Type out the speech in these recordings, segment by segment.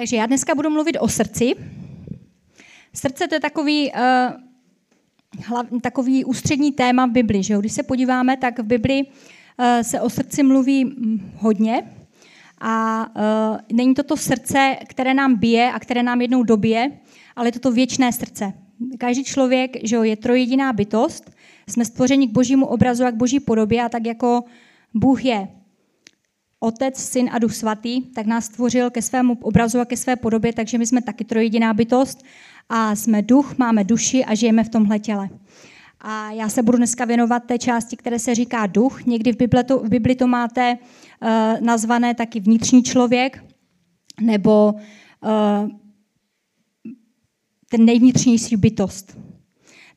Takže já dneska budu mluvit o srdci. Srdce to je takový, uh, hlav, takový ústřední téma v Bibli. Že jo? Když se podíváme, tak v Bibli uh, se o srdci mluví hm, hodně. A uh, není to to srdce, které nám bije a které nám jednou dobije, ale je to to věčné srdce. Každý člověk že jo, je trojediná bytost, jsme stvořeni k božímu obrazu a k boží podobě a tak jako Bůh je Otec, Syn a Duch Svatý, tak nás stvořil ke svému obrazu a ke své podobě, takže my jsme taky trojediná bytost a jsme duch, máme duši a žijeme v tomhle těle. A já se budu dneska věnovat té části, které se říká duch. Někdy v Bibli to, v Bibli to máte uh, nazvané taky vnitřní člověk, nebo uh, ten nejvnitřnější bytost.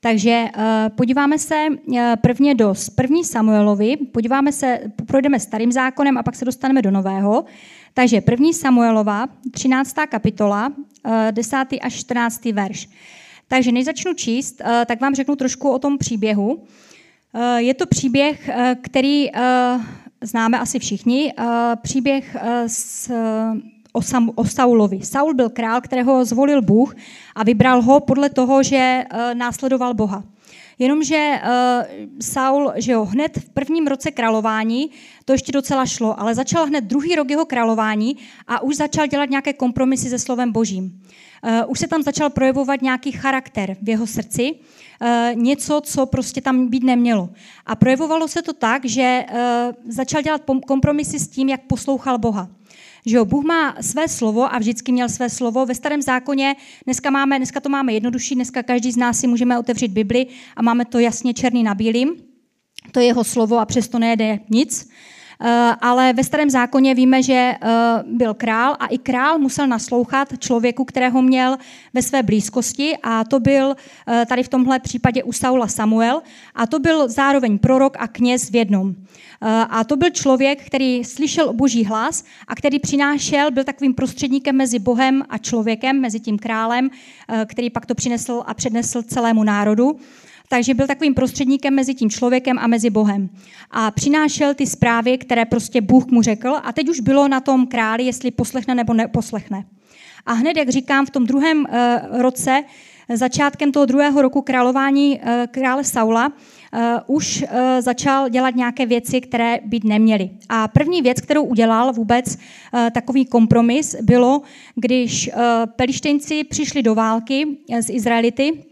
Takže uh, podíváme se uh, prvně do první Samuelovi, podíváme se, projdeme starým zákonem a pak se dostaneme do nového. Takže první Samuelova, 13. kapitola, uh, 10. až 14. verš. Takže než začnu číst, tak vám řeknu trošku o tom příběhu. Je to příběh, který známe asi všichni, příběh s o, Sam, o Saulovi. Saul byl král, kterého zvolil Bůh a vybral ho podle toho, že uh, následoval Boha. Jenomže uh, Saul, že jo, hned v prvním roce králování to ještě docela šlo, ale začal hned druhý rok jeho králování a už začal dělat nějaké kompromisy se slovem božím. Uh, už se tam začal projevovat nějaký charakter v jeho srdci, uh, něco, co prostě tam být nemělo. A projevovalo se to tak, že uh, začal dělat kompromisy s tím, jak poslouchal Boha. Že jo, Bůh má své slovo a vždycky měl své slovo. Ve starém zákoně dneska, máme, dneska to máme jednodušší, dneska každý z nás si můžeme otevřít Bibli a máme to jasně černý na bílým. To je jeho slovo a přesto nejde nic. Eh, ale ve starém zákoně víme, že eh, byl král a i král musel naslouchat člověku, kterého měl ve své blízkosti a to byl eh, tady v tomhle případě u Saula Samuel a to byl zároveň prorok a kněz v jednom. A to byl člověk, který slyšel boží hlas a který přinášel, byl takovým prostředníkem mezi Bohem a člověkem, mezi tím králem, který pak to přinesl a přednesl celému národu takže byl takovým prostředníkem mezi tím člověkem a mezi Bohem. A přinášel ty zprávy, které prostě Bůh mu řekl a teď už bylo na tom králi, jestli poslechne nebo neposlechne. A hned, jak říkám, v tom druhém uh, roce, začátkem toho druhého roku králování uh, krále Saula, uh, už začal dělat nějaké věci, které být neměly. A první věc, kterou udělal vůbec takový kompromis, bylo, když pelištěnci přišli do války s Izraelity,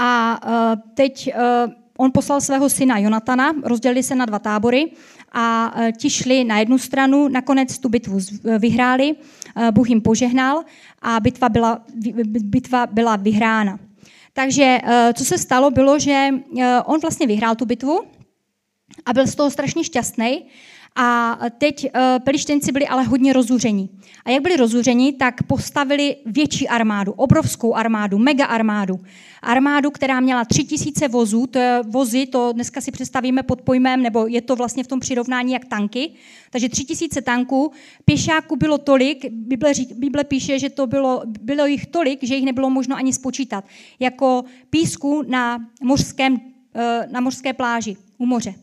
a e, teď e, on poslal svého syna Jonatana, rozdělili se na dva tábory a e, ti šli na jednu stranu, nakonec tu bitvu vyhráli, Bůh jim požehnal a bitva byla, bitva byla vyhrána. Takže co se stalo, bylo, že on vlastně vyhrál tu bitvu a byl z toho strašně šťastný a teď uh, pelištěnci byli ale hodně rozuření. A jak byli rozuření, tak postavili větší armádu, obrovskou armádu, mega armádu. Armádu, která měla tři tisíce vozů, to je vozy, to dneska si představíme pod pojmem, nebo je to vlastně v tom přirovnání jak tanky. Takže tři tisíce tanků, pěšáků bylo tolik, Bible, Bible píše, že to bylo, bylo jich tolik, že jich nebylo možno ani spočítat. Jako písku na, mořském, eh, na mořské pláži u moře.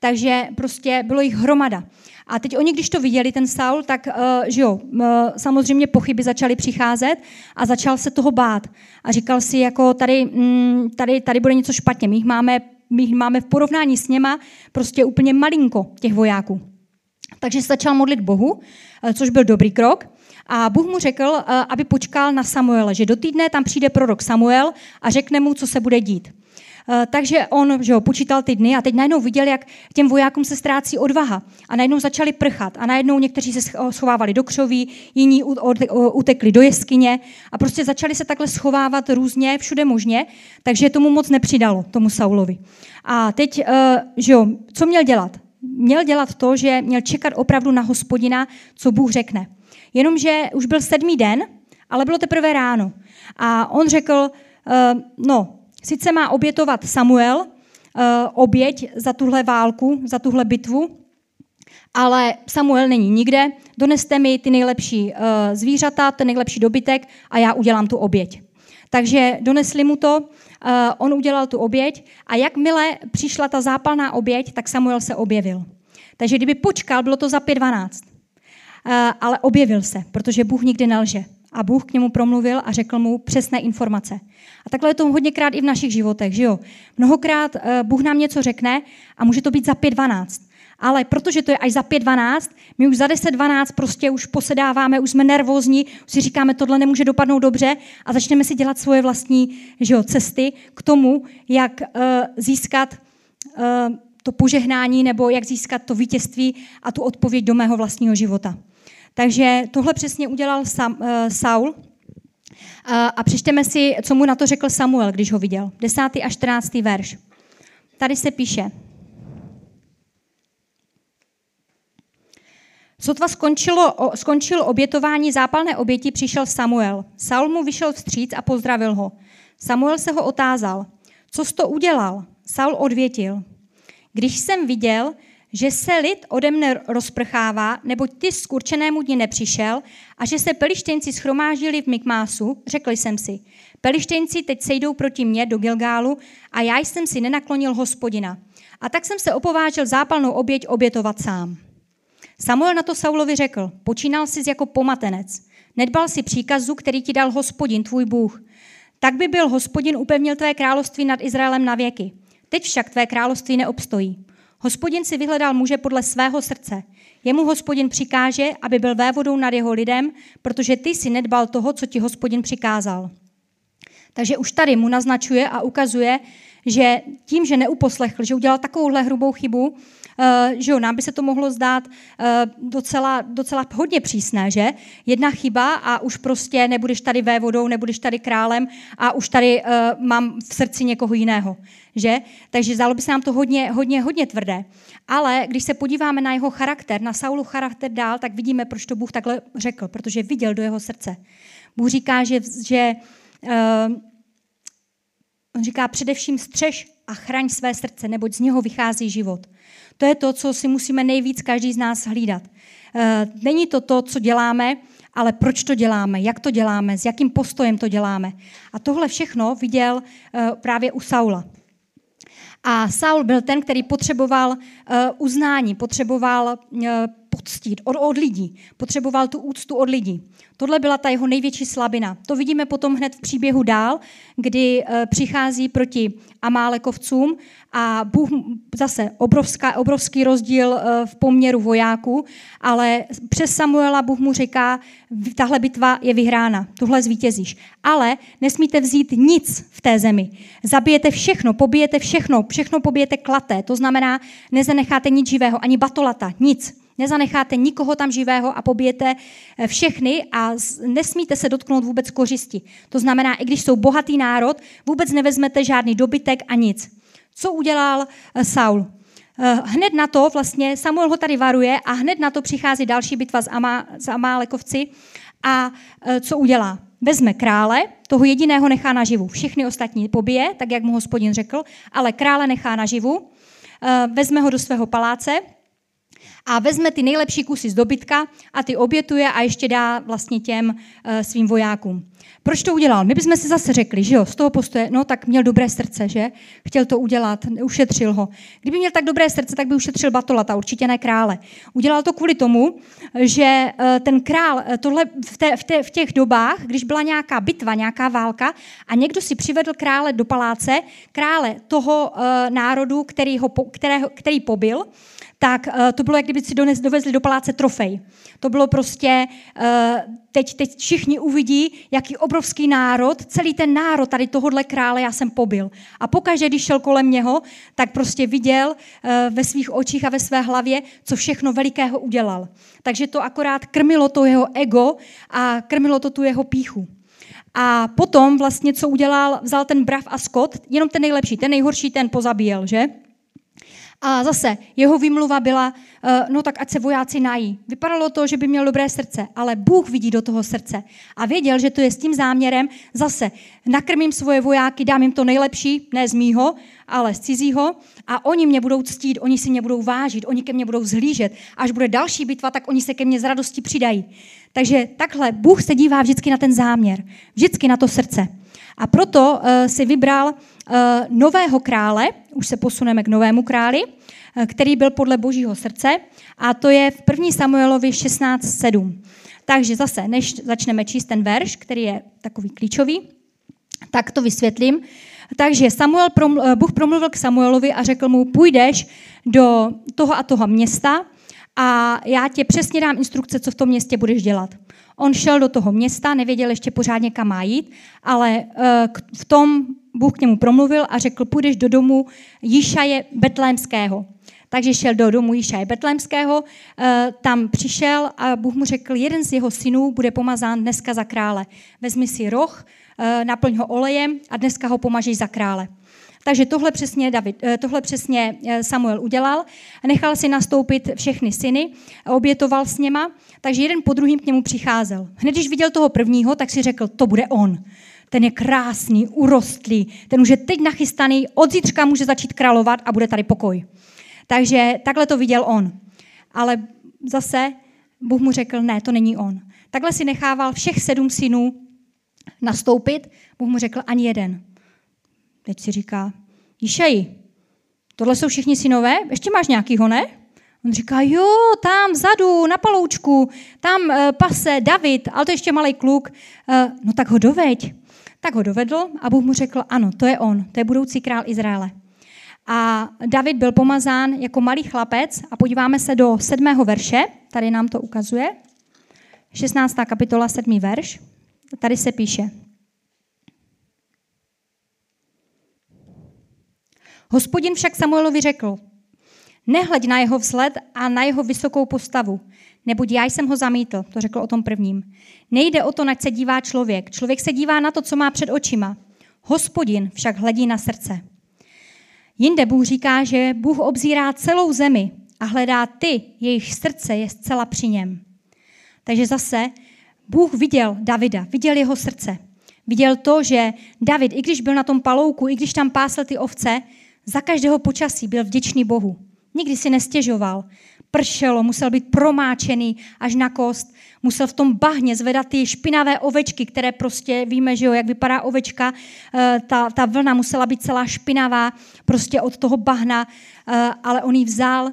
Takže prostě bylo jich hromada. A teď oni, když to viděli, ten Saul, tak uh, že jo, uh, samozřejmě pochyby začaly přicházet a začal se toho bát. A říkal si, jako tady, mm, tady, tady bude něco špatně. My jich máme, my jich máme v porovnání s něma prostě úplně malinko těch vojáků. Takže se začal modlit Bohu, uh, což byl dobrý krok. A Bůh mu řekl, aby počkal na Samuele, že do týdne tam přijde prorok Samuel a řekne mu, co se bude dít. Eh, takže on že ho, počítal ty dny a teď najednou viděl, jak těm vojákům se ztrácí odvaha. A najednou začali prchat. A najednou někteří se schovávali do křoví, jiní utekli do jeskyně a prostě začali se takhle schovávat různě, všude možně, takže tomu moc nepřidalo, tomu Saulovi. A teď, eh, že jo, co měl dělat? Měl dělat to, že měl čekat opravdu na hospodina, co Bůh řekne. Jenomže už byl sedmý den, ale bylo teprve ráno. A on řekl, eh, no, Sice má obětovat Samuel uh, oběť za tuhle válku, za tuhle bitvu, ale Samuel není nikde, doneste mi ty nejlepší uh, zvířata, ten nejlepší dobytek a já udělám tu oběť. Takže donesli mu to, uh, on udělal tu oběť a jakmile přišla ta zápalná oběť, tak Samuel se objevil. Takže kdyby počkal, bylo to za 5.12. ale objevil se, protože Bůh nikdy nelže. A Bůh k němu promluvil a řekl mu přesné informace. A takhle je to hodněkrát i v našich životech, že jo? Mnohokrát eh, Bůh nám něco řekne a může to být za 5.12. Ale protože to je až za 5.12, my už za 10.12 prostě už posedáváme, už jsme nervózní, už si říkáme, tohle nemůže dopadnout dobře a začneme si dělat svoje vlastní že jo, cesty k tomu, jak uh, získat uh, to požehnání nebo jak získat to vítězství a tu odpověď do mého vlastního života. Takže tohle přesně udělal Sam, uh, Saul. A přečteme si, co mu na to řekl Samuel, když ho viděl. 10. a 14. verš. Tady se píše. Sotva skončilo, skončil obětování zápalné oběti, přišel Samuel. Saul mu vyšel vstříc a pozdravil ho. Samuel se ho otázal, co jsi to udělal? Saul odvětil, když jsem viděl, že se lid ode mne rozprchává, neboť ty z určenému dni nepřišel a že se pelištěnci schromáždili v Mikmásu, řekl jsem si, pelištěnci teď sejdou proti mně do Gilgálu a já jsem si nenaklonil hospodina. A tak jsem se opovážil zápalnou oběť obětovat sám. Samuel na to Saulovi řekl, počínal jsi jako pomatenec, nedbal si příkazu, který ti dal hospodin, tvůj Bůh. Tak by byl hospodin upevnil tvé království nad Izraelem na věky. Teď však tvé království neobstojí. Hospodin si vyhledal muže podle svého srdce. Jemu hospodin přikáže, aby byl vévodou nad jeho lidem, protože ty si nedbal toho, co ti hospodin přikázal. Takže už tady mu naznačuje a ukazuje, že tím, že neuposlechl, že udělal takovouhle hrubou chybu, že jo, nám by se to mohlo zdát eh, docela, docela hodně přísné, že? Jedna chyba a už prostě nebudeš tady vévodou, nebudeš tady králem a už tady uh, mám v srdci někoho jiného, že? Takže zdálo by se nám to hodně, hodně, hodně tvrdé. Ale když se podíváme na jeho charakter, na Saulu charakter dál, tak vidíme, proč to Bůh takhle řekl, protože viděl do jeho srdce. Bůh říká, že, že on říká především střež a chraň své srdce, neboť z něho vychází život. To je to, co si musíme nejvíc každý z nás hlídat. Eh, není to to, co děláme, ale proč to děláme, jak to děláme, s jakým postojem to děláme. A tohle všechno viděl eh, právě u Saula. A Saul byl ten, který potřeboval eh, uznání, potřeboval poctít od, od lidí, potřeboval tu úctu od lidí. Tohle byla ta jeho největší slabina. To vidíme potom hned v příběhu dál, kdy e, přichází proti Amálekovcům a Bůh zase obrovská, obrovský rozdíl e, v poměru vojáků, ale přes Samuela Bůh mu říká, tahle bitva je vyhrána, tuhle zvítězíš. Ale nesmíte vzít nic v té zemi. Zabijete všechno, pobijete všechno, všechno pobijete klaté, to znamená, nezanecháte nic živého, ani batolata, nic. Nezanecháte nikoho tam živého a pobijete eh, všechny a nesmíte se dotknout vůbec kořisti. To znamená, i když jsou bohatý národ, vůbec nevezmete žádný dobytek a nic. Co udělal eh, Saul? Eh, hned na to vlastně Samuel ho tady varuje a hned na to přichází další bitva s, Amá, s Amálekovci a co udělá? Vezme krále, toho jediného nechá naživu. Všechny ostatní pobije, tak jak mu hospodin řekl, ale krále nechá naživu, vezme ho do svého paláce, a vezme ty nejlepší kusy z dobytka a ty obětuje a ještě dá vlastně těm uh, svým vojákům. Proč to udělal? My bychom si zase řekli, že jo, z toho postoje, no tak měl dobré srdce, že? Chtěl to udělat, ušetřil ho. Kdyby měl tak dobré srdce, tak by ušetřil Batolata, určitě ne krále. Udělal to kvůli tomu, že uh, ten král, uh, tohle v, té, v, té, v těch dobách, když byla nějaká bitva, nějaká válka a někdo si přivedl krále do paláce, krále toho národu, který, ho, kterého, který pobil, tak uh, to bylo, jak kdyby si dones, dovezli do paláce trofej. To bylo prostě, uh, teď, teď všichni uvidí, jaký obrovský národ, celý ten národ tady tohohle krále já jsem pobil. A pokaždé, když šel kolem něho, tak prostě viděl uh, ve svých očích a ve své hlavě, co všechno velikého udělal. Takže to akorát krmilo to jeho ego a krmilo to tu jeho píchu. A potom vlastně, co udělal, vzal ten brav a skot, jenom ten nejlepší, ten nejhorší ten pozabíjel, že? A zase jeho výmluva byla, eh, no tak ať se vojáci nají. Vypadalo to, že by měl dobré srdce, ale Bůh vidí do toho srdce a věděl, že to je s tím záměrem, zase nakrmím svoje vojáky, dám jim to nejlepší, ne z mýho, ale z cizího a oni mě budou ctít, oni si mě budou vážit, oni ke mně budou zhlížet. Až bude další bitva, tak oni se ke mně z radosti přidají. Takže takhle Bůh se dívá vždycky na ten záměr, vždycky na to srdce. A proto uh, si vybral uh, nového krále, už se posuneme k novému králi, který byl podle božího srdce a to je v 1. Samuelovi 16.7. Takže zase, než začneme číst ten verš, který je takový klíčový, tak to vysvětlím. Takže Samuel, Bůh promluvil k Samuelovi a řekl mu, půjdeš do toho a toho města a já tě přesně dám instrukce, co v tom městě budeš dělat. On šel do toho města, nevěděl ještě pořádně, kam má jít, ale eh, v tom Bůh k němu promluvil a řekl, půjdeš do domu Jíšaje Betlémského. Takže šel do domu Jíšaje Betlémského, eh, tam přišel a Bůh mu řekl, jeden z jeho synů bude pomazán dneska za krále. Vezmi si roh, eh, naplň ho olejem a dneska ho pomažeš za krále. Takže tohle přesně, David, eh, tohle přesně Samuel udělal. Nechal si nastoupit všechny syny, obětoval s něma, takže jeden po druhým k němu přicházel. Hned když viděl toho prvního, tak si řekl, to bude on. Ten je krásný, urostlý, ten už je teď nachystaný, od zítřka může začít královat a bude tady pokoj. Takže takhle to viděl on. Ale zase Bůh mu řekl, ne, to není on. Takhle si nechával všech sedm synů nastoupit. Bůh mu řekl, ani jeden. Teď si říká, Jíšej, tohle jsou všichni synové, ještě máš nějakýho, ne? On říká, jo, tam vzadu, na paloučku, tam e, pase David, ale to ještě malý kluk. E, no tak ho doveď. Tak ho dovedl a Bůh mu řekl, ano, to je on, to je budoucí král Izraele. A David byl pomazán jako malý chlapec a podíváme se do sedmého verše, tady nám to ukazuje. 16. kapitola, sedmý verš. Tady se píše. Hospodin však Samuelovi řekl, nehleď na jeho vzhled a na jeho vysokou postavu, neboť já jsem ho zamítl, to řekl o tom prvním. Nejde o to, na se dívá člověk. Člověk se dívá na to, co má před očima. Hospodin však hledí na srdce. Jinde Bůh říká, že Bůh obzírá celou zemi a hledá ty, jejich srdce je zcela při něm. Takže zase Bůh viděl Davida, viděl jeho srdce. Viděl to, že David, i když byl na tom palouku, i když tam pásl ty ovce, za každého počasí byl vděčný Bohu. Nikdy si nestěžoval pršelo, musel být promáčený až na kost, musel v tom bahně zvedat ty špinavé ovečky, které prostě víme, že jo, jak vypadá ovečka, eh, ta, ta vlna musela být celá špinavá prostě od toho bahna, eh, ale on ji vzal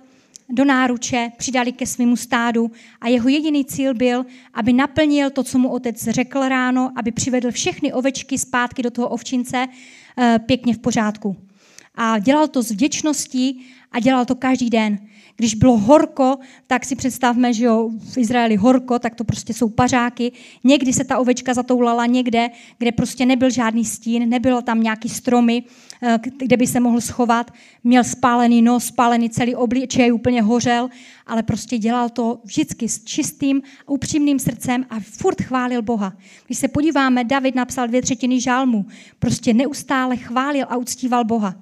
do náruče, přidali ke svému stádu a jeho jediný cíl byl, aby naplnil to, co mu otec řekl ráno, aby přivedl všechny ovečky zpátky do toho ovčince eh, pěkně v pořádku. A dělal to s vděčností a dělal to každý den. Když bylo horko, tak si představme, že jo, v Izraeli horko, tak to prostě jsou pařáky. Někdy se ta ovečka zatoulala někde, kde prostě nebyl žádný stín, nebylo tam nějaký stromy, eh, kde by se mohl schovat. Měl spálený nos, spálený celý obličej, úplně hořel, ale prostě dělal to vždycky s čistým, upřímným srdcem a furt chválil Boha. Když se podíváme, David napsal dvě třetiny žálmu, prostě neustále chválil a uctíval Boha.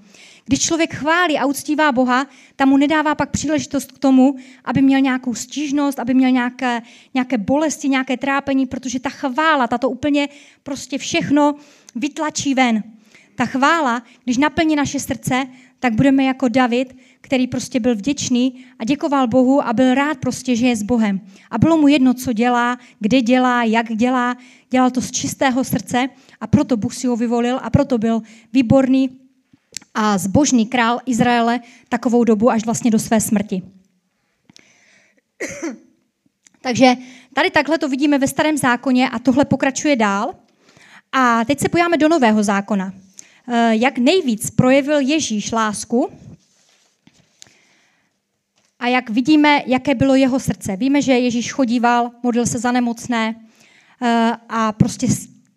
Když člověk chválí a uctívá Boha, tam mu nedává pak příležitost k tomu, aby měl nějakou stížnost, aby měl nějaké, nějaké bolesti, nějaké trápení, protože ta chvála, ta to úplně prostě všechno vytlačí ven. Ta chvála, když naplní naše srdce, tak budeme jako David, který prostě byl vděčný a děkoval Bohu a byl rád prostě, že je s Bohem. A bylo mu jedno, co dělá, kde dělá, jak dělá, dělal to z čistého srdce a proto Bůh si ho vyvolil a proto byl výborný a zbožný král Izraele takovou dobu až vlastně do své smrti. Takže tady takhle to vidíme ve starém zákoně a tohle pokračuje dál. A teď se podíváme do nového zákona. Eh, jak nejvíc projevil Ježíš lásku a jak vidíme, jaké bylo jeho srdce. Víme, že Ježíš chodíval, modlil se za nemocné eh, a prostě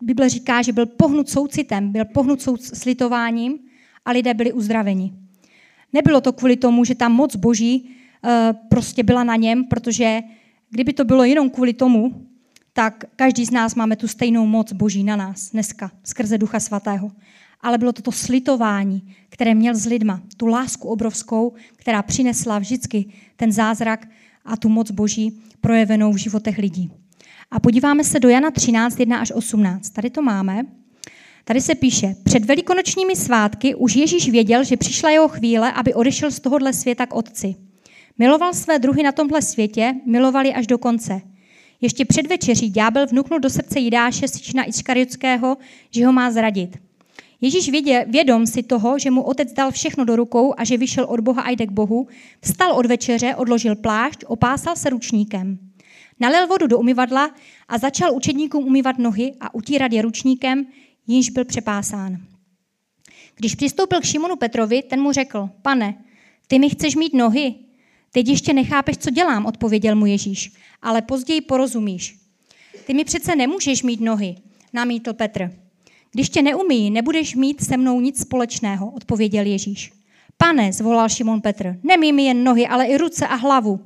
Bible říká, že byl pohnut soucitem, byl pohnut slitováním a lidé byli uzdraveni. Nebylo to kvůli tomu, že ta moc boží eh, prostě byla na něm, protože kdyby to bylo jenom kvůli tomu, tak každý z nás máme tu stejnou moc boží na nás dneska, skrze Ducha Svatého. Ale bylo to to slitování, které měl s lidma, tu lásku obrovskou, která přinesla vždycky ten zázrak a tu moc boží projevenou v životech lidí. A podíváme se do Jana 13, 1 až 18. Tady to máme. Tady se píše, před velikonočními svátky už Ježíš věděl, že přišla jeho chvíle, aby odešel z tohohle světa k otci. Miloval své druhy na tomhle světě, milovali až do konce. Ještě před večeří ďábel vnuknul do srdce Jidáše, syna Iskariotského, že ho má zradit. Ježíš vědě, vědom si toho, že mu otec dal všechno do rukou a že vyšel od Boha a jde k Bohu, vstal od večeře, odložil plášť, opásal se ručníkem. Nalil vodu do umyvadla a začal učedníkům umývat nohy a utírat je ručníkem, jinž byl přepásán. Když přistoupil k Šimonu Petrovi, ten mu řekl, pane, ty mi chceš mít nohy? Teď ještě nechápeš, co dělám, odpověděl mu Ježíš, ale později porozumíš. Ty mi přece nemůžeš mít nohy, namítl Petr. Když tě neumí, nebudeš mít se mnou nic společného, odpověděl Ježíš. Pane, zvolal Šimon Petr, nemí mi jen nohy, ale i ruce a hlavu.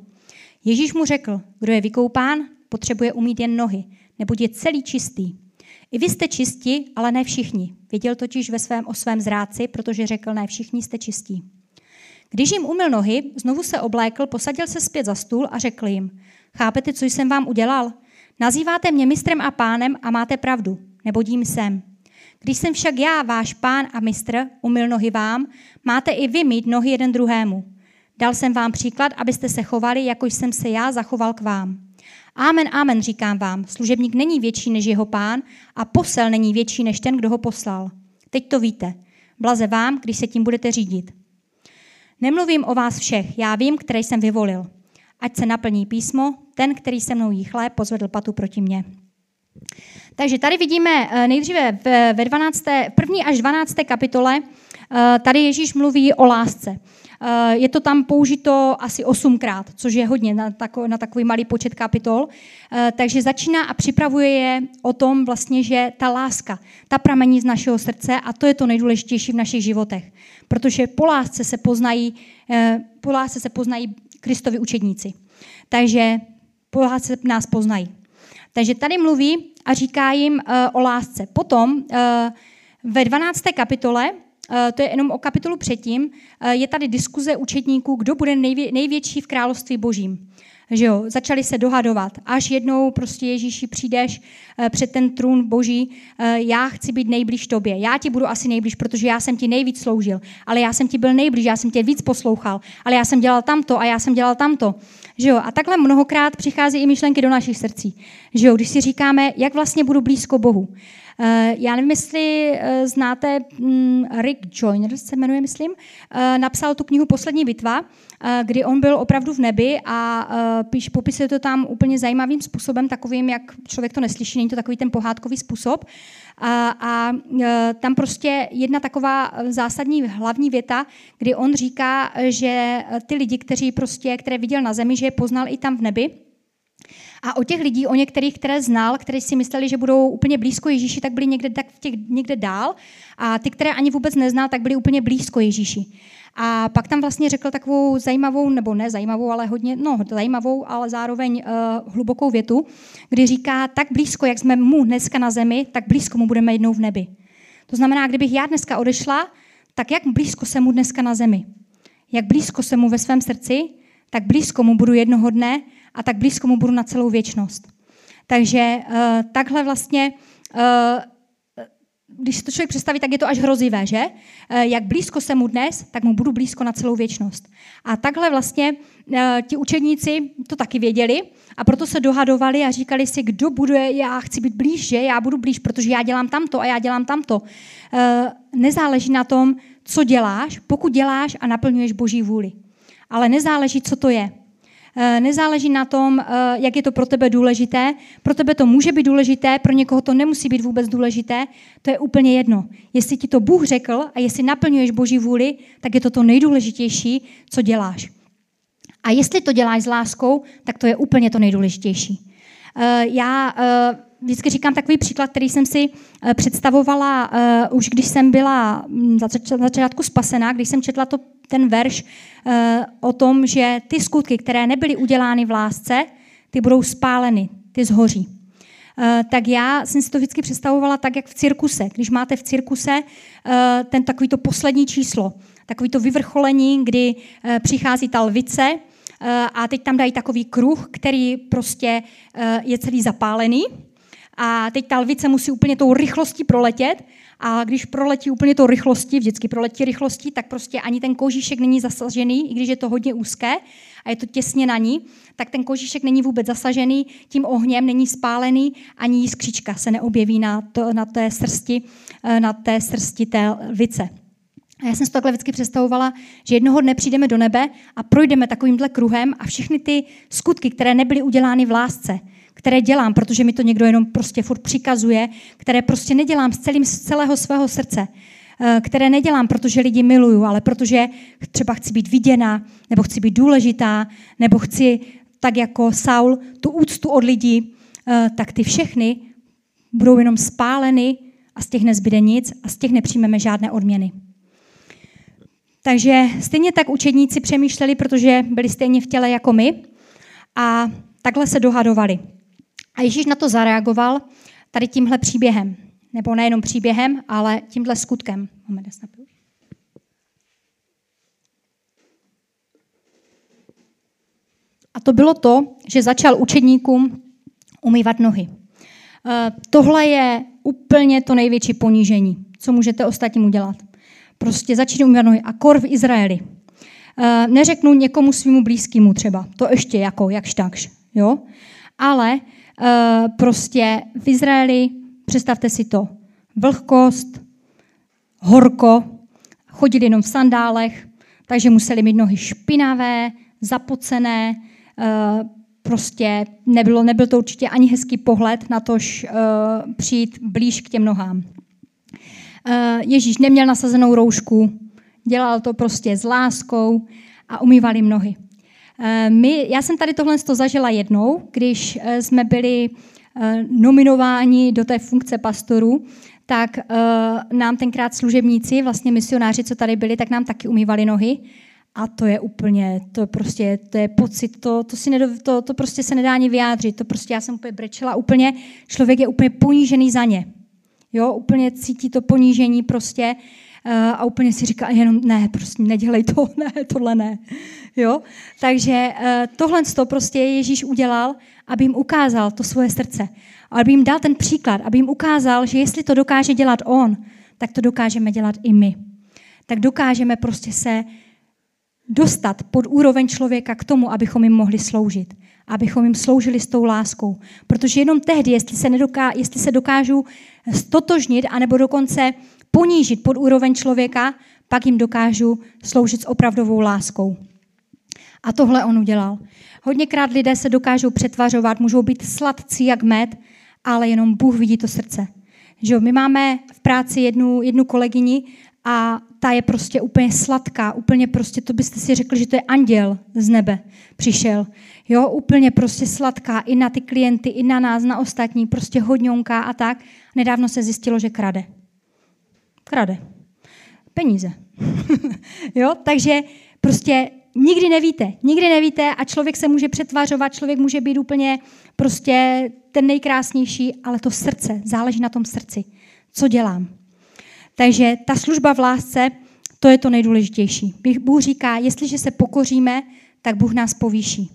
Ježíš mu řekl, kdo je vykoupán, potřebuje umít jen nohy, neboť je celý čistý. I vy jste čisti, ale ne všichni. Věděl totiž ve svém o svém zráci, protože řekl, ne všichni jste čistí. Když jim umyl nohy, znovu se oblékl, posadil se zpět za stůl a řekl jim, chápete, co jsem vám udělal? Nazýváte mě mistrem a pánem a máte pravdu, nebo jim jsem. Když jsem však já, váš pán a mistr, umyl nohy vám, máte i vy mít nohy jeden druhému. Dal jsem vám příklad, abyste se chovali, jako jsem se já zachoval k vám. Amen, amen, říkám vám. Služebník není větší než jeho pán a posel není větší než ten, kdo ho poslal. Teď to víte. Blaze vám, když se tím budete řídit. Nemluvím o vás všech, já vím, který jsem vyvolil. Ať se naplní písmo, ten, který se mnou jí pozvedl patu proti mně. Takže tady vidíme eh, nejdříve ve 12. první až 12. kapitole, eh, tady Ježíš mluví o lásce. Eh, je to tam použito asi osmkrát, což je hodně na, tako, na takový malý počet kapitol. Takže začíná a připravuje je o tom vlastně, že ta láska, ta pramení z našeho srdce a to je to nejdůležitější v našich životech. Protože po lásce se poznají, po lásce se poznají Kristovi učedníci. Takže po lásce nás poznají. Takže tady mluví a říká jim o lásce. Potom ve 12. kapitole, to je jenom o kapitolu předtím, uh, je tady diskuze učetníků, kdo bude nejvě- největší v království božím. Že jo, začali se dohadovat. Až jednou prostě Ježíši přijdeš uh, před ten trůn boží, já chci být nejblíž tobě. Já ti budu asi nejblíž, protože já jsem ti nejvíc sloužil. Ale já jsem ti byl nejblíž, já jsem tě víc poslouchal. Ale já jsem dělal tamto a já jsem dělal tamto. Že jo? A takhle mnohokrát přichází i myšlenky do našich srdcí. Že jo? Když si říkáme, jak vlastně budu blízko Bohu. Uh, já nevím, jestli uh, znáte um, Rick Joyner, se jmenuje, myslím, uh, napsal tu knihu Poslední bitva, kdy on byl opravdu v nebi a píš, popisuje to tam úplně zajímavým způsobem, takovým, jak člověk to neslyší, není to takový ten pohádkový způsob. A, a tam prostě jedna taková zásadní hlavní věta, kdy on říká, že ty lidi, kteří prostě, které viděl na zemi, že je poznal i tam v nebi, a o těch lidí, o některých, které znal, kteří si mysleli, že budou úplně blízko Ježíši, tak byli někde, tak těch, někde dál. A ty, které ani vůbec neznal, tak byli úplně blízko Ježíši. A pak tam vlastně řekl takovou zajímavou, nebo ne zajímavou, ale hodně, no zajímavou, ale zároveň uh, hlubokou větu, kdy říká, tak blízko, jak jsme mu dneska na zemi, tak blízko mu budeme jednou v nebi. To znamená, kdybych já dneska odešla, tak jak blízko jsem mu dneska na zemi? Jak blízko jsem mu ve svém srdci, tak blízko mu budu jednoho dne a tak blízko mu budu na celou věčnost. Takže uh, takhle vlastně, uh, když si to člověk představí, tak je to až hrozivé, že? Uh, jak blízko jsem mu dnes, tak mu budu blízko na celou věčnost. A takhle vlastně ti učedníci to taky věděli a proto se dohadovali a říkali si, kdo bude, já chci být blíž, že? Já budu blíž, protože já dělám tamto a já dělám tamto. Nezáleží na tom, co děláš, pokud děláš a naplňuješ Boží vůli. Ale nezáleží, co to je. Eh, nezáleží na tom, eh, jak je to pro tebe důležité. Pro tebe to může být důležité, pro někoho to nemusí být vůbec důležité. To je úplně jedno. Jestli ti to Bůh řekl a jestli naplňuješ Boží vůli, tak je to to nejdůležitější, co děláš. A jestli to děláš s láskou, tak to je úplně to nejdůležitější. Eh, já vždycky říkám takový příklad, který jsem si představovala už když jsem byla hm, za začátku spasená, když jsem četla to ten verš uh, o tom, že ty skutky, které nebyly udělány v lásce, ty budou spáleny, ty zhoří. Uh, tak já jsem si to vždycky představovala tak, jak v cirkuse. Když máte v cirkuse uh, ten takový to poslední číslo, takový to vyvrcholení, kdy přichází ta lvice a teď tam dají takový kruh, který prostě je celý zapálený a teď ta lvice musí úplně tou rychlostí proletět a když proletí úplně to rychlosti, vždycky proletí rychlosti, tak prostě ani ten kožíšek není zasažený, i když je to hodně úzké a je to těsně na ní, tak ten kožíšek není vůbec zasažený tím ohněm, není spálený, ani jiskřička se neobjeví na, to, na té srsti, eh, na té srsti té lvice. A já jsem si takhle vždycky představovala, že jednoho dne přijdeme do nebe a projdeme takovýmhle kruhem a všechny ty skutky, které nebyly udělány v lásce, které dělám, protože mi to někdo jenom prostě furt přikazuje, které prostě nedělám z, celým, z celého svého srdce, eh, které nedělám, protože lidi miluju, ale protože třeba chci být viděna, nebo chci být důležitá, nebo chci, tak jako Saul, tu úctu od lidí, eh, tak ty všechny budou jenom spáleny a z těch nezbyde nic a z těch nepřijmeme žádné odměny. Takže stejně tak učedníci přemýšleli, protože byli stejně v těle jako my a takhle se dohadovali. A Ježíš na to zareagoval tady tímhle příběhem. Nebo nejenom příběhem, ale tímhle skutkem. Moment, A to bylo to, že začal učedníkům umývat nohy. Eh, tohle je úplně to největší ponížení, co můžete ostatním udělat. Prostě začít umývat nohy. A kor v Izraeli. Eh, neřeknu někomu svýmu blízkému třeba. To ještě jako jakž takž. Jo? Ale prostě v Izraeli, představte si to, vlhkost, horko, chodili jenom v sandálech, takže museli mít nohy špinavé, zapocené, eh, prostě nebylo, nebyl to určitě ani hezký pohled na tož uh, přijít blíž k těm nohám. Ježíš neměl nasazenou roušku, dělal to prostě s láskou a umýval jim nohy. Eh, my, já jsem tady tohle zažila jednou, když eh, jsme byli eh, nominováni do té funkce pastorů, tak nám tenkrát služebníci, vlastně misionáři, co tady byli, tak nám taky umývali nohy. A to je úplně, to prostě, to je pocit, to, to, si nedo, to, to prostě se nedá ani vyjádřit. To prostě já jsem úplně brečela, úplně, člověk je úplně ponížený za ně. Jo, úplně cítí to ponížení prostě a úplně si říká jenom ne, prostě nedělej to, ne, tohle ne. Jo? Takže eh, tohle to prostě Ježíš udělal, aby jim ukázal to svoje srdce. Aby jim dal ten příklad, aby jim ukázal, že jestli to dokáže dělat on, tak to dokážeme dělat i my. Tak dokážeme prostě se dostat pod úroveň člověka k tomu, abychom jim mohli sloužit. Abychom jim sloužili s tou láskou. Protože jenom tehdy, jestli se, nedoká, jestli se dokážu stotožnit, anebo dokonce ponížit pod úroveň člověka, pak jim dokážu sloužit s opravdovou láskou. A tohle on udělal. Hodněkrát lidé se dokážou přetvařovat, můžou být sladcí jak med, ale jenom Bůh vidí to srdce. Že my máme v práci jednu, jednu kolegyni a ta je prostě úplně sladká, úplně prostě, to byste si řekli, že to je anděl z nebe přišel. Jo, úplně prostě sladká i na ty klienty, i na nás, na ostatní, prostě hodňonká a tak. Nedávno se zjistilo, že krade. Krade. Peníze. jo, takže prostě nikdy nevíte, nikdy nevíte a člověk se může přetvařovat, člověk může být úplně prostě ten nejkrásnější, ale to srdce, záleží na tom srdci. Co dělám? Takže ta služba v lásce, to je to nejdůležitější. Bůh říká, jestliže se pokoříme, tak Bůh nás povýší.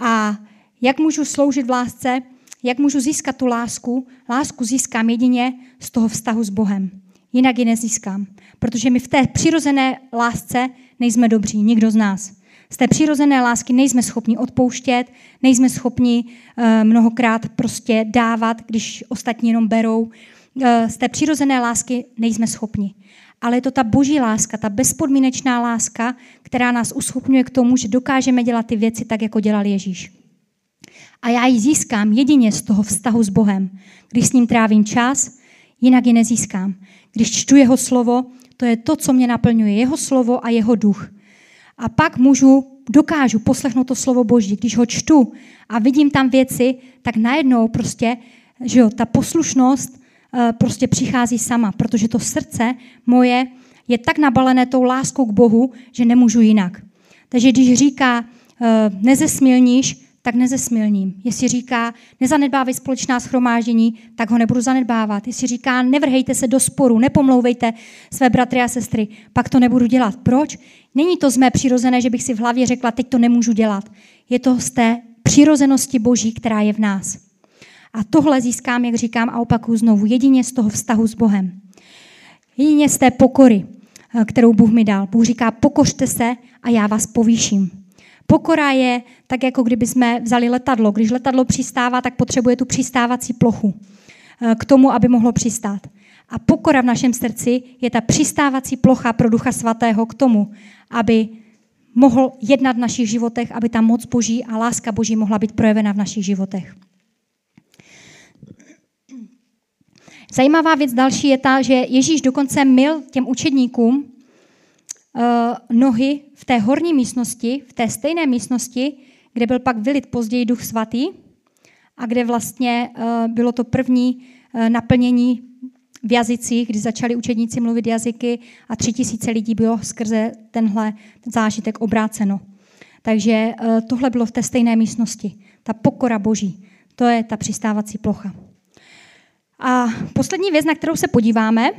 A jak můžu sloužit v lásce, jak můžu získat tu lásku? Lásku získám jedině z toho vztahu s Bohem. Jinak ji nezískám. Protože my v té přirozené lásce nejsme dobří, nikdo z nás. Z té přirozené lásky nejsme schopni odpouštět, nejsme schopni uh, mnohokrát prostě dávat, když ostatní jenom berou. Uh, z té přirozené lásky nejsme schopni. Ale je to ta boží láska, ta bezpodmínečná láska, která nás uschopňuje k tomu, že dokážeme dělat ty věci tak, jako dělal Ježíš. A já ji získám jedině z toho vztahu s Bohem. Když s ním trávím čas, jinak ji nezískám. Když čtu jeho slovo, to je to, co mě naplňuje, jeho slovo a jeho duch. A pak můžu, dokážu poslechnout to slovo Boží. Když ho čtu a vidím tam věci, tak najednou prostě, že jo, ta poslušnost uh, prostě přichází sama, protože to srdce moje je tak nabalené tou láskou k Bohu, že nemůžu jinak. Takže když říká, uh, nezesmilníš, tak nezesmilním. Jestli říká, nezanedbávej společná schromáždění, tak ho nebudu zanedbávat. Jestli říká, nevrhejte se do sporu, nepomlouvejte své bratry a sestry, pak to nebudu dělat. Proč? Není to z mé přirozené, že bych si v hlavě řekla, teď to nemůžu dělat. Je to z té přirozenosti Boží, která je v nás. A tohle získám, jak říkám a opakuju znovu, jedině z toho vztahu s Bohem. Jedině z té pokory, eh, kterou Bůh mi dal. Bůh říká, pokořte se a já vás povýším. Pokora je tak, jako kdyby jsme vzali letadlo. Když letadlo přistává, tak potřebuje tu přistávací plochu eh, k tomu, aby mohlo přistát. A pokora v našem srdci je ta přistávací plocha pro Ducha Svatého k tomu, aby mohl jednat v našich životech, aby ta moc Boží a láska Boží mohla být projevena v našich životech. Zajímavá věc další je ta, že Ježíš dokonce mil těm učedníkům nohy v té horní místnosti, v té stejné místnosti, kde byl pak vylit později Duch Svatý a kde vlastně uh, bylo to první uh, naplnění v jazycích, kdy začali učedníci mluvit jazyky a tři tisíce lidí bylo skrze tenhle zážitek obráceno. Takže tohle bylo v té stejné místnosti. Ta pokora boží, to je ta přistávací plocha. A poslední věc, na kterou se podíváme,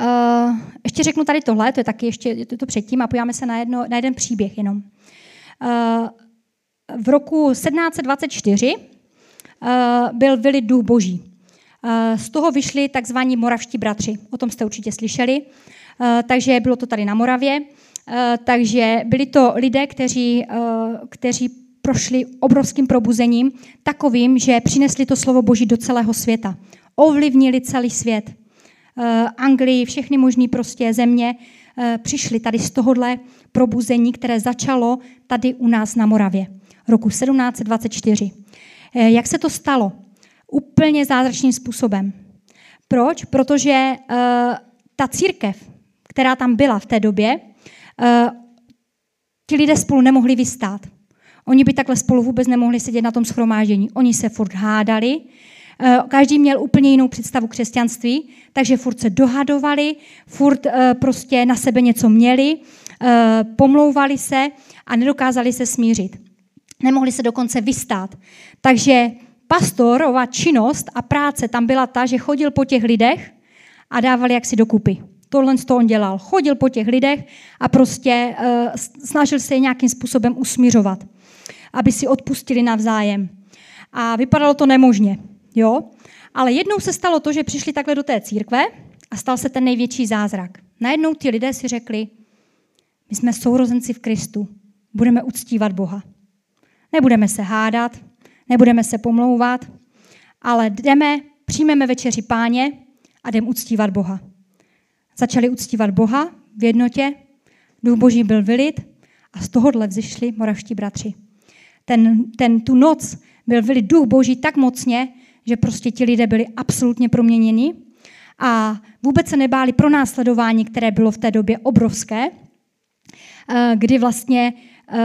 uh, ještě řeknu tady tohle, to je taky ještě je to, to předtím a podíváme se na, jedno, na jeden příběh jenom. Uh, v roku 1724 uh, eh, byl vylit duch boží. Z toho vyšli takzvaní moravští bratři. O tom jste určitě slyšeli. Takže bylo to tady na Moravě. Takže byli to lidé, kteří, kteří prošli obrovským probuzením, takovým, že přinesli to slovo Boží do celého světa. Ovlivnili celý svět. Uh, Anglii, všechny možné prostě země uh, přišli tady z tohohle probuzení, které začalo tady u nás na Moravě roku 1724. Uh, jak se to stalo? Úplně zázračným způsobem. Proč? Protože ta církev, která tam byla v té době, ti lidé spolu nemohli vystát. Oni by takhle spolu vůbec nemohli sedět na tom schromáždění. Oni se furt hádali, eh, každý měl úplně jinou představu křesťanství, takže furt se dohadovali, furt eh, prostě na sebe něco měli, eh, pomlouvali se a nedokázali se smířit. Nemohli se dokonce vystát. Takže pastorova činnost a práce tam byla ta, že chodil po těch lidech a dával jaksi dokupy. Tohle to on dělal. Chodil po těch lidech a prostě snažil se je nějakým způsobem usmířovat aby si odpustili navzájem. A vypadalo to nemožně, jo? Ale jednou se stalo to, že přišli takhle do té církve a stal se ten největší zázrak. Najednou ti lidé si řekli, my jsme sourozenci v Kristu, budeme uctívat Boha. Nebudeme se hádat, nebudeme se pomlouvat, ale jdeme, přijmeme večeři páně a jdeme uctívat Boha. Začali uctívat Boha v jednotě, duch boží byl vylit a z tohohle vzešli moravští bratři ten, ten, tu noc byl vylý duch boží tak mocně, že prostě ti lidé byli absolutně proměněni a vůbec se nebáli pro následování, které bylo v té době obrovské, eh, kdy vlastně eh,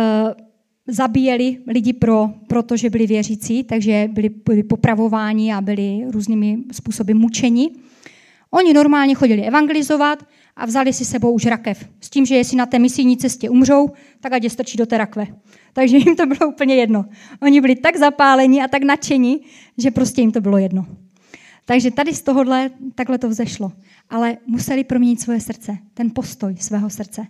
zabíjeli lidi pro, protože byli věřící, takže byli, byli popravováni a byli různými způsoby mučeni. Oni normálně chodili evangelizovat a vzali si sebou už rakev. S tím, že jestli na té misijní cestě umřou, tak ať je strčí do té rakve. Takže jim to bylo úplně jedno. Oni byli tak zapálení a tak nadšení, že prostě jim to bylo jedno. Takže tady z tohohle takhle to vzešlo. Ale museli proměnit svoje srdce, ten postoj svého srdce.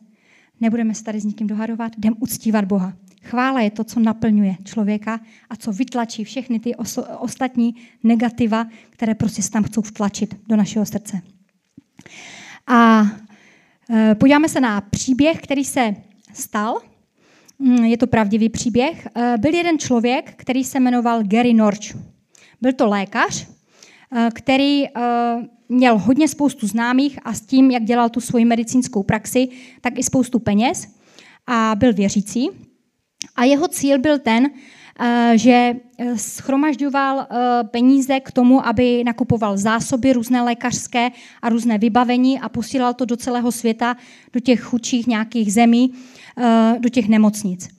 Nebudeme se tady s nikým dohadovat, jdem uctívat Boha. Chvála je to, co naplňuje člověka a co vytlačí všechny ty oso- ostatní negativa, které prostě tam chcou vtlačit do našeho srdce. A e, podíváme se na příběh, který se stal. Mm, je to pravdivý příběh. E, byl jeden člověk, který se jmenoval Gary Norch. Byl to lékař, e, který měl hodně spoustu známých a s tím, jak dělal tu svoji medicínskou praxi, tak i spoustu peněz a byl věřící. A jeho cíl byl ten, Eh, že eh, schromažďoval eh, peníze k tomu, aby nakupoval zásoby různé lékařské a různé vybavení a posílal to do celého světa, do těch chudších nějakých zemí, do těch nemocnic.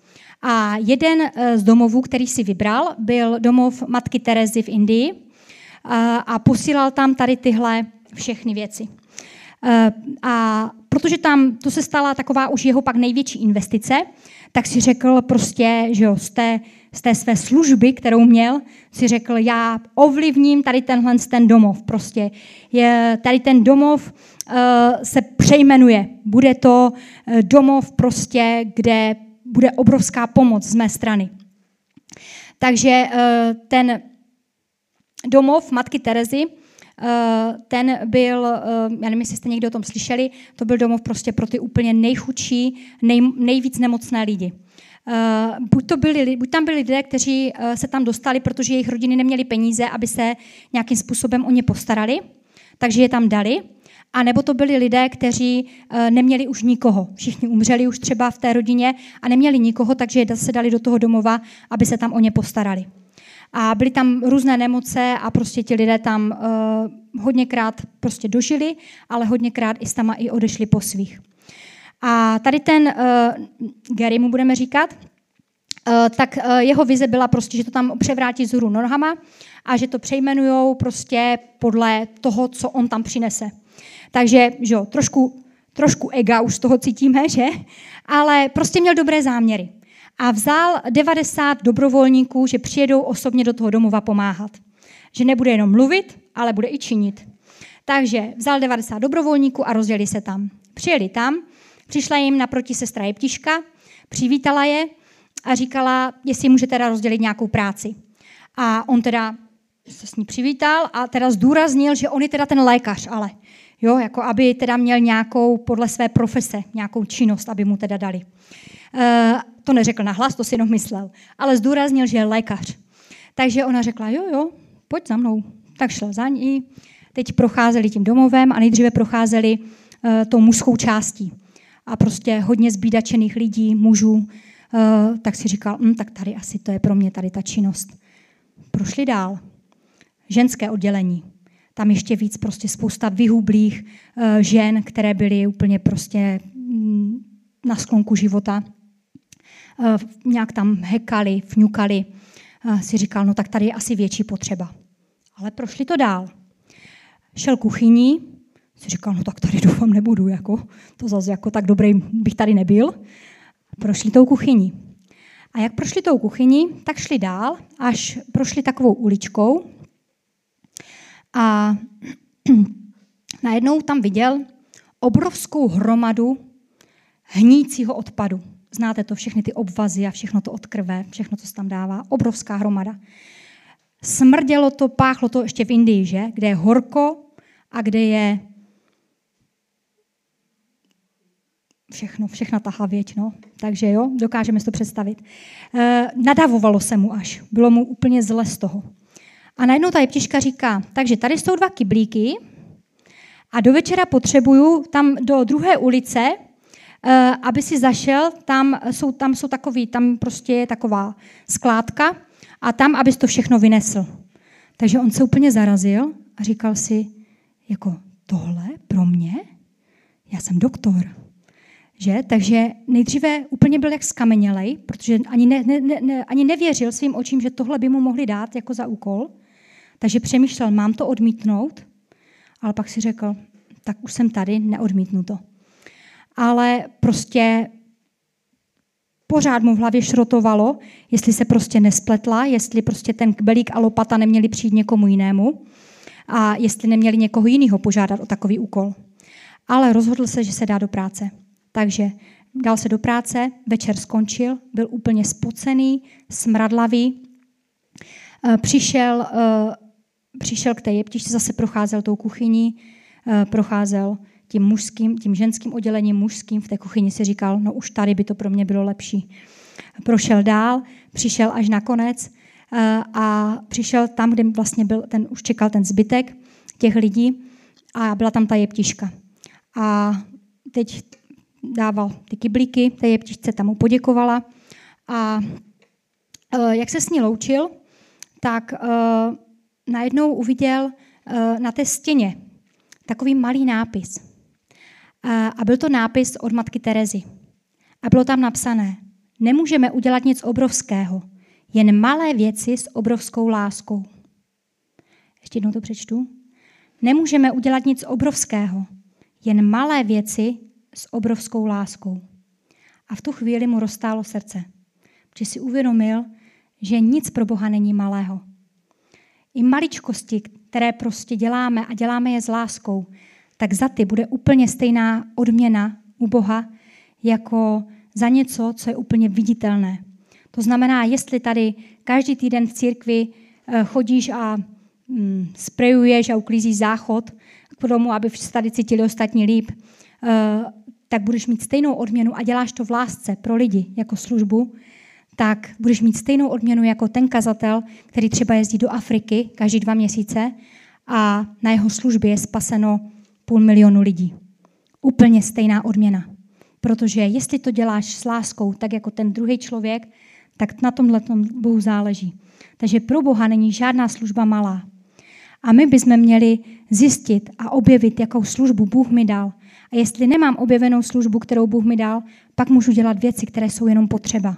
A jeden z domovů, který si vybral, byl domov matky Terezy v Indii a posílal tam tady tyhle všechny věci. A protože tam to se stala taková už jeho pak největší investice, tak si řekl prostě, že jo, z té, z té své služby, kterou měl, si řekl, já ovlivním tady tenhle ten domov. Prostě je, tady ten domov uh, se přejmenuje. Bude to uh, domov prostě, kde bude obrovská pomoc z mé strany. Takže uh, ten domov matky Terezy ten byl, já nevím, jestli jste někdo o tom slyšeli, to byl domov prostě pro ty úplně nejchudší, nej, nejvíc nemocné lidi. buď, to byli, buď tam byli lidé, kteří se tam dostali, protože jejich rodiny neměly peníze, aby se nějakým způsobem o ně postarali, takže je tam dali. A nebo to byli lidé, kteří eh, neměli už nikoho. Všichni umřeli už třeba v té rodině a neměli nikoho, takže se dali do toho domova, aby se tam o ně postarali. A byly tam různé nemoce a prostě ti lidé tam uh, hodněkrát prostě dožili, ale hodněkrát i s tama i odešli po svých. A tady ten uh, Gary mu budeme říkat, uh, tak uh, jeho vize byla prostě, že to tam převrátí z nohama a že to přejmenujou prostě podle toho, co on tam přinese. Takže že jo, trošku, trošku ega už z toho cítíme, že? Ale prostě měl dobré záměry. A vzal 90 dobrovolníků, že přijedou osobně do toho domova pomáhat. Že nebude jenom mluvit, ale bude i činit. Takže vzal 90 dobrovolníků a rozdělili se tam. Přijeli tam, přišla jim naproti sestra Jeptiška, přivítala je a říkala, jestli může teda rozdělit nějakou práci. A on teda se s ní přivítal a teda zdůraznil, že on je teda ten lékař, ale jo, jako aby teda měl nějakou podle své profese, nějakou činnost, aby mu teda dali. E, to neřekl nahlas, to si jenom myslel, ale zdůraznil, že je lékař. Takže ona řekla, jo, jo, pojď za mnou. Tak šla za ní. Teď procházeli tím domovem a nejdříve procházeli e, tou mužskou částí. A prostě hodně zbídačených lidí, mužů, e, tak si říkal, hm, tak tady asi to je pro mě tady ta činnost. Prošli dál. Ženské oddělení tam ještě víc prostě spousta vyhublých uh, žen, které byly úplně prostě mm, na sklonku života. Uh, nějak tam hekali, fňukali. Uh, si říkal, no tak tady je asi větší potřeba. Ale prošli to dál. Šel kuchyní, si říkal, no tak tady doufám nebudu, jako, to zase jako tak dobrý bych tady nebyl. Prošli tou kuchyní. A jak prošli tou kuchyní, tak šli dál, až prošli takovou uličkou, a najednou tam viděl obrovskou hromadu hnícího odpadu. Znáte to, všechny ty obvazy a všechno to od krve, všechno, co se tam dává. Obrovská hromada. Smrdělo to, páchlo to ještě v Indii, že? Kde je horko a kde je všechno, všechna ta hlavěť, no. Takže jo, dokážeme si to představit. E, nadavovalo se mu až. Bylo mu úplně zle z toho. A najednou ta jeptiška říká, takže tady jsou dva kyblíky a do večera potřebuju tam do druhé ulice, aby si zašel, tam jsou, tam jsou takový, tam prostě je taková skládka a tam, abys to všechno vynesl. Takže on se úplně zarazil a říkal si, jako tohle pro mě? Já jsem doktor. Že? Takže nejdříve úplně byl jak skamenělej, protože ani, ne, ne, ne, ani nevěřil svým očím, že tohle by mu mohli dát jako za úkol. Takže přemýšlel, mám to odmítnout, ale pak si řekl, tak už jsem tady, neodmítnu to. Ale prostě pořád mu v hlavě šrotovalo, jestli se prostě nespletla, jestli prostě ten kbelík a lopata neměli přijít někomu jinému a jestli neměli někoho jiného požádat o takový úkol. Ale rozhodl se, že se dá do práce. Takže dal se do práce, večer skončil, byl úplně spocený, smradlavý. Eh, přišel eh, přišel k té jeptišce, zase procházel tou kuchyní, eh, procházel tím mužským, tím ženským oddělením mužským v té kuchyni si říkal, no už tady by to pro mě bylo lepší. Prošel dál, přišel až na konec eh, a přišel tam, kde vlastně byl, ten, už čekal ten zbytek těch lidí a byla tam ta jeptiška. A teď dával ty kyblíky, té jeptišce tam mu poděkovala a eh, jak se s ní loučil, tak najednou uviděl eh, na té stěně takový malý nápis. A byl to nápis od matky Terezy. A bylo tam napsané, nemůžeme udělat nic obrovského, jen malé věci s obrovskou láskou. Ještě jednou to přečtu. Nemůžeme udělat nic obrovského, jen malé věci s obrovskou láskou. A v tu chvíli mu roztálo srdce, protože si uvědomil, že nic pro Boha není malého. I maličkosti, které prostě děláme a děláme je s láskou, tak za ty bude úplně stejná odměna u Boha, jako za něco, co je úplně viditelné. To znamená, jestli tady každý týden v církvi eh, chodíš a mm, sprejuješ a uklízíš záchod k tomu, aby se tady cítili ostatní líp, uh, tak budeš mít stejnou odměnu a děláš to v lásce pro lidi jako službu, tak budeš mít stejnou odměnu jako ten kazatel, který třeba jezdí do Afriky každý dva měsíce a na jeho službě je spaseno půl milionu lidí. Úplně stejná odměna. Protože jestli to děláš s láskou, tak jako ten druhý člověk, tak na tomhle Bohu záleží. Takže pro Boha není žádná služba malá. A my bychom měli zjistit a objevit, jakou službu Bůh mi dal. A jestli nemám objevenou službu, kterou Bůh mi dal, pak můžu dělat věci, které jsou jenom potřeba.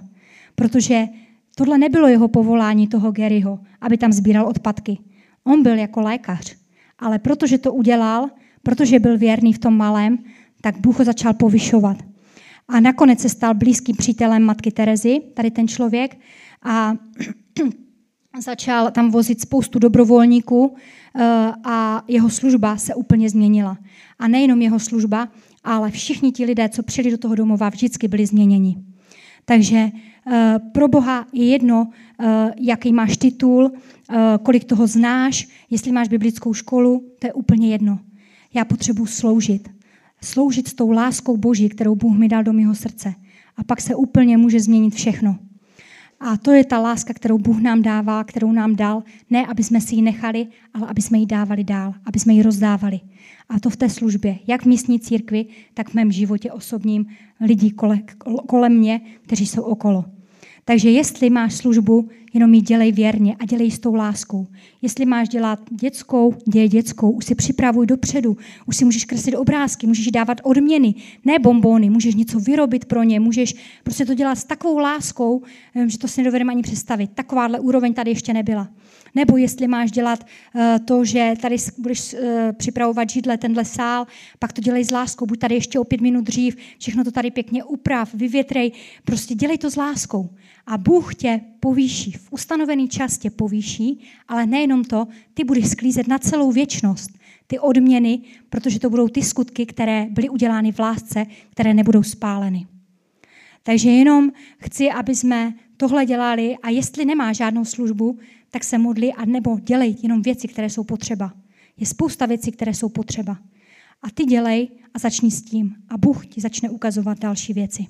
Protože tohle nebylo jeho povolání, toho Garyho, aby tam sbíral odpadky. On byl jako lékař. Ale protože to udělal, protože byl věrný v tom malém, tak Bůh ho začal povyšovat. A nakonec se stal blízkým přítelem matky Terezy, tady ten člověk, a začal tam vozit spoustu dobrovolníků eh, a jeho služba se úplně změnila. A nejenom jeho služba, ale všichni ti lidé, co přijeli do toho domova, vždycky byli změněni. Takže eh, pro Boha je jedno, eh, jaký máš titul, kolik toho znáš, jestli máš biblickou školu, to je úplně jedno. Já potřebuji sloužit. Sloužit s tou láskou Boží, kterou Bůh mi dal do mého srdce. A pak se úplně může změnit všechno. A to je ta láska, kterou Bůh nám dává, kterou nám dal, ne aby jsme si ji nechali, ale aby jsme ji dávali dál, aby jsme ji rozdávali. A to v té službě, jak v místní církvi, tak v mém životě osobním lidí kolem mě, kteří jsou okolo. Takže jestli máš službu, jenom ji dělej věrně a dělej s tou láskou. Jestli máš dělat dětskou, dělej dětskou, už si připravuj dopředu, už si můžeš kreslit obrázky, můžeš dávat odměny, ne bombony, můžeš něco vyrobit pro ně, můžeš prostě to dělat s takovou láskou, že to si nedovedeme ani představit. Takováhle úroveň tady ještě nebyla. Nebo jestli máš dělat uh, to, že tady budeš uh, připravovat židle, tenhle sál, pak to dělej s láskou, buď tady ještě o pět minut dřív, všechno to tady pěkně uprav, vyvětrej, prostě dělej to s láskou. A Bůh tě povýší, v ustanovený čas tě povýší, ale nejenom to, ty budeš sklízet na celou věčnost ty odměny, protože to budou ty skutky, které byly udělány v lásce, které nebudou spáleny. Takže jenom chci, aby jsme tohle dělali a jestli nemá žádnou službu, tak se modli a nebo dělej jenom věci, které jsou potřeba. Je spousta věcí, které jsou potřeba. A ty dělej a začni s tím. A Bůh ti začne ukazovat další věci.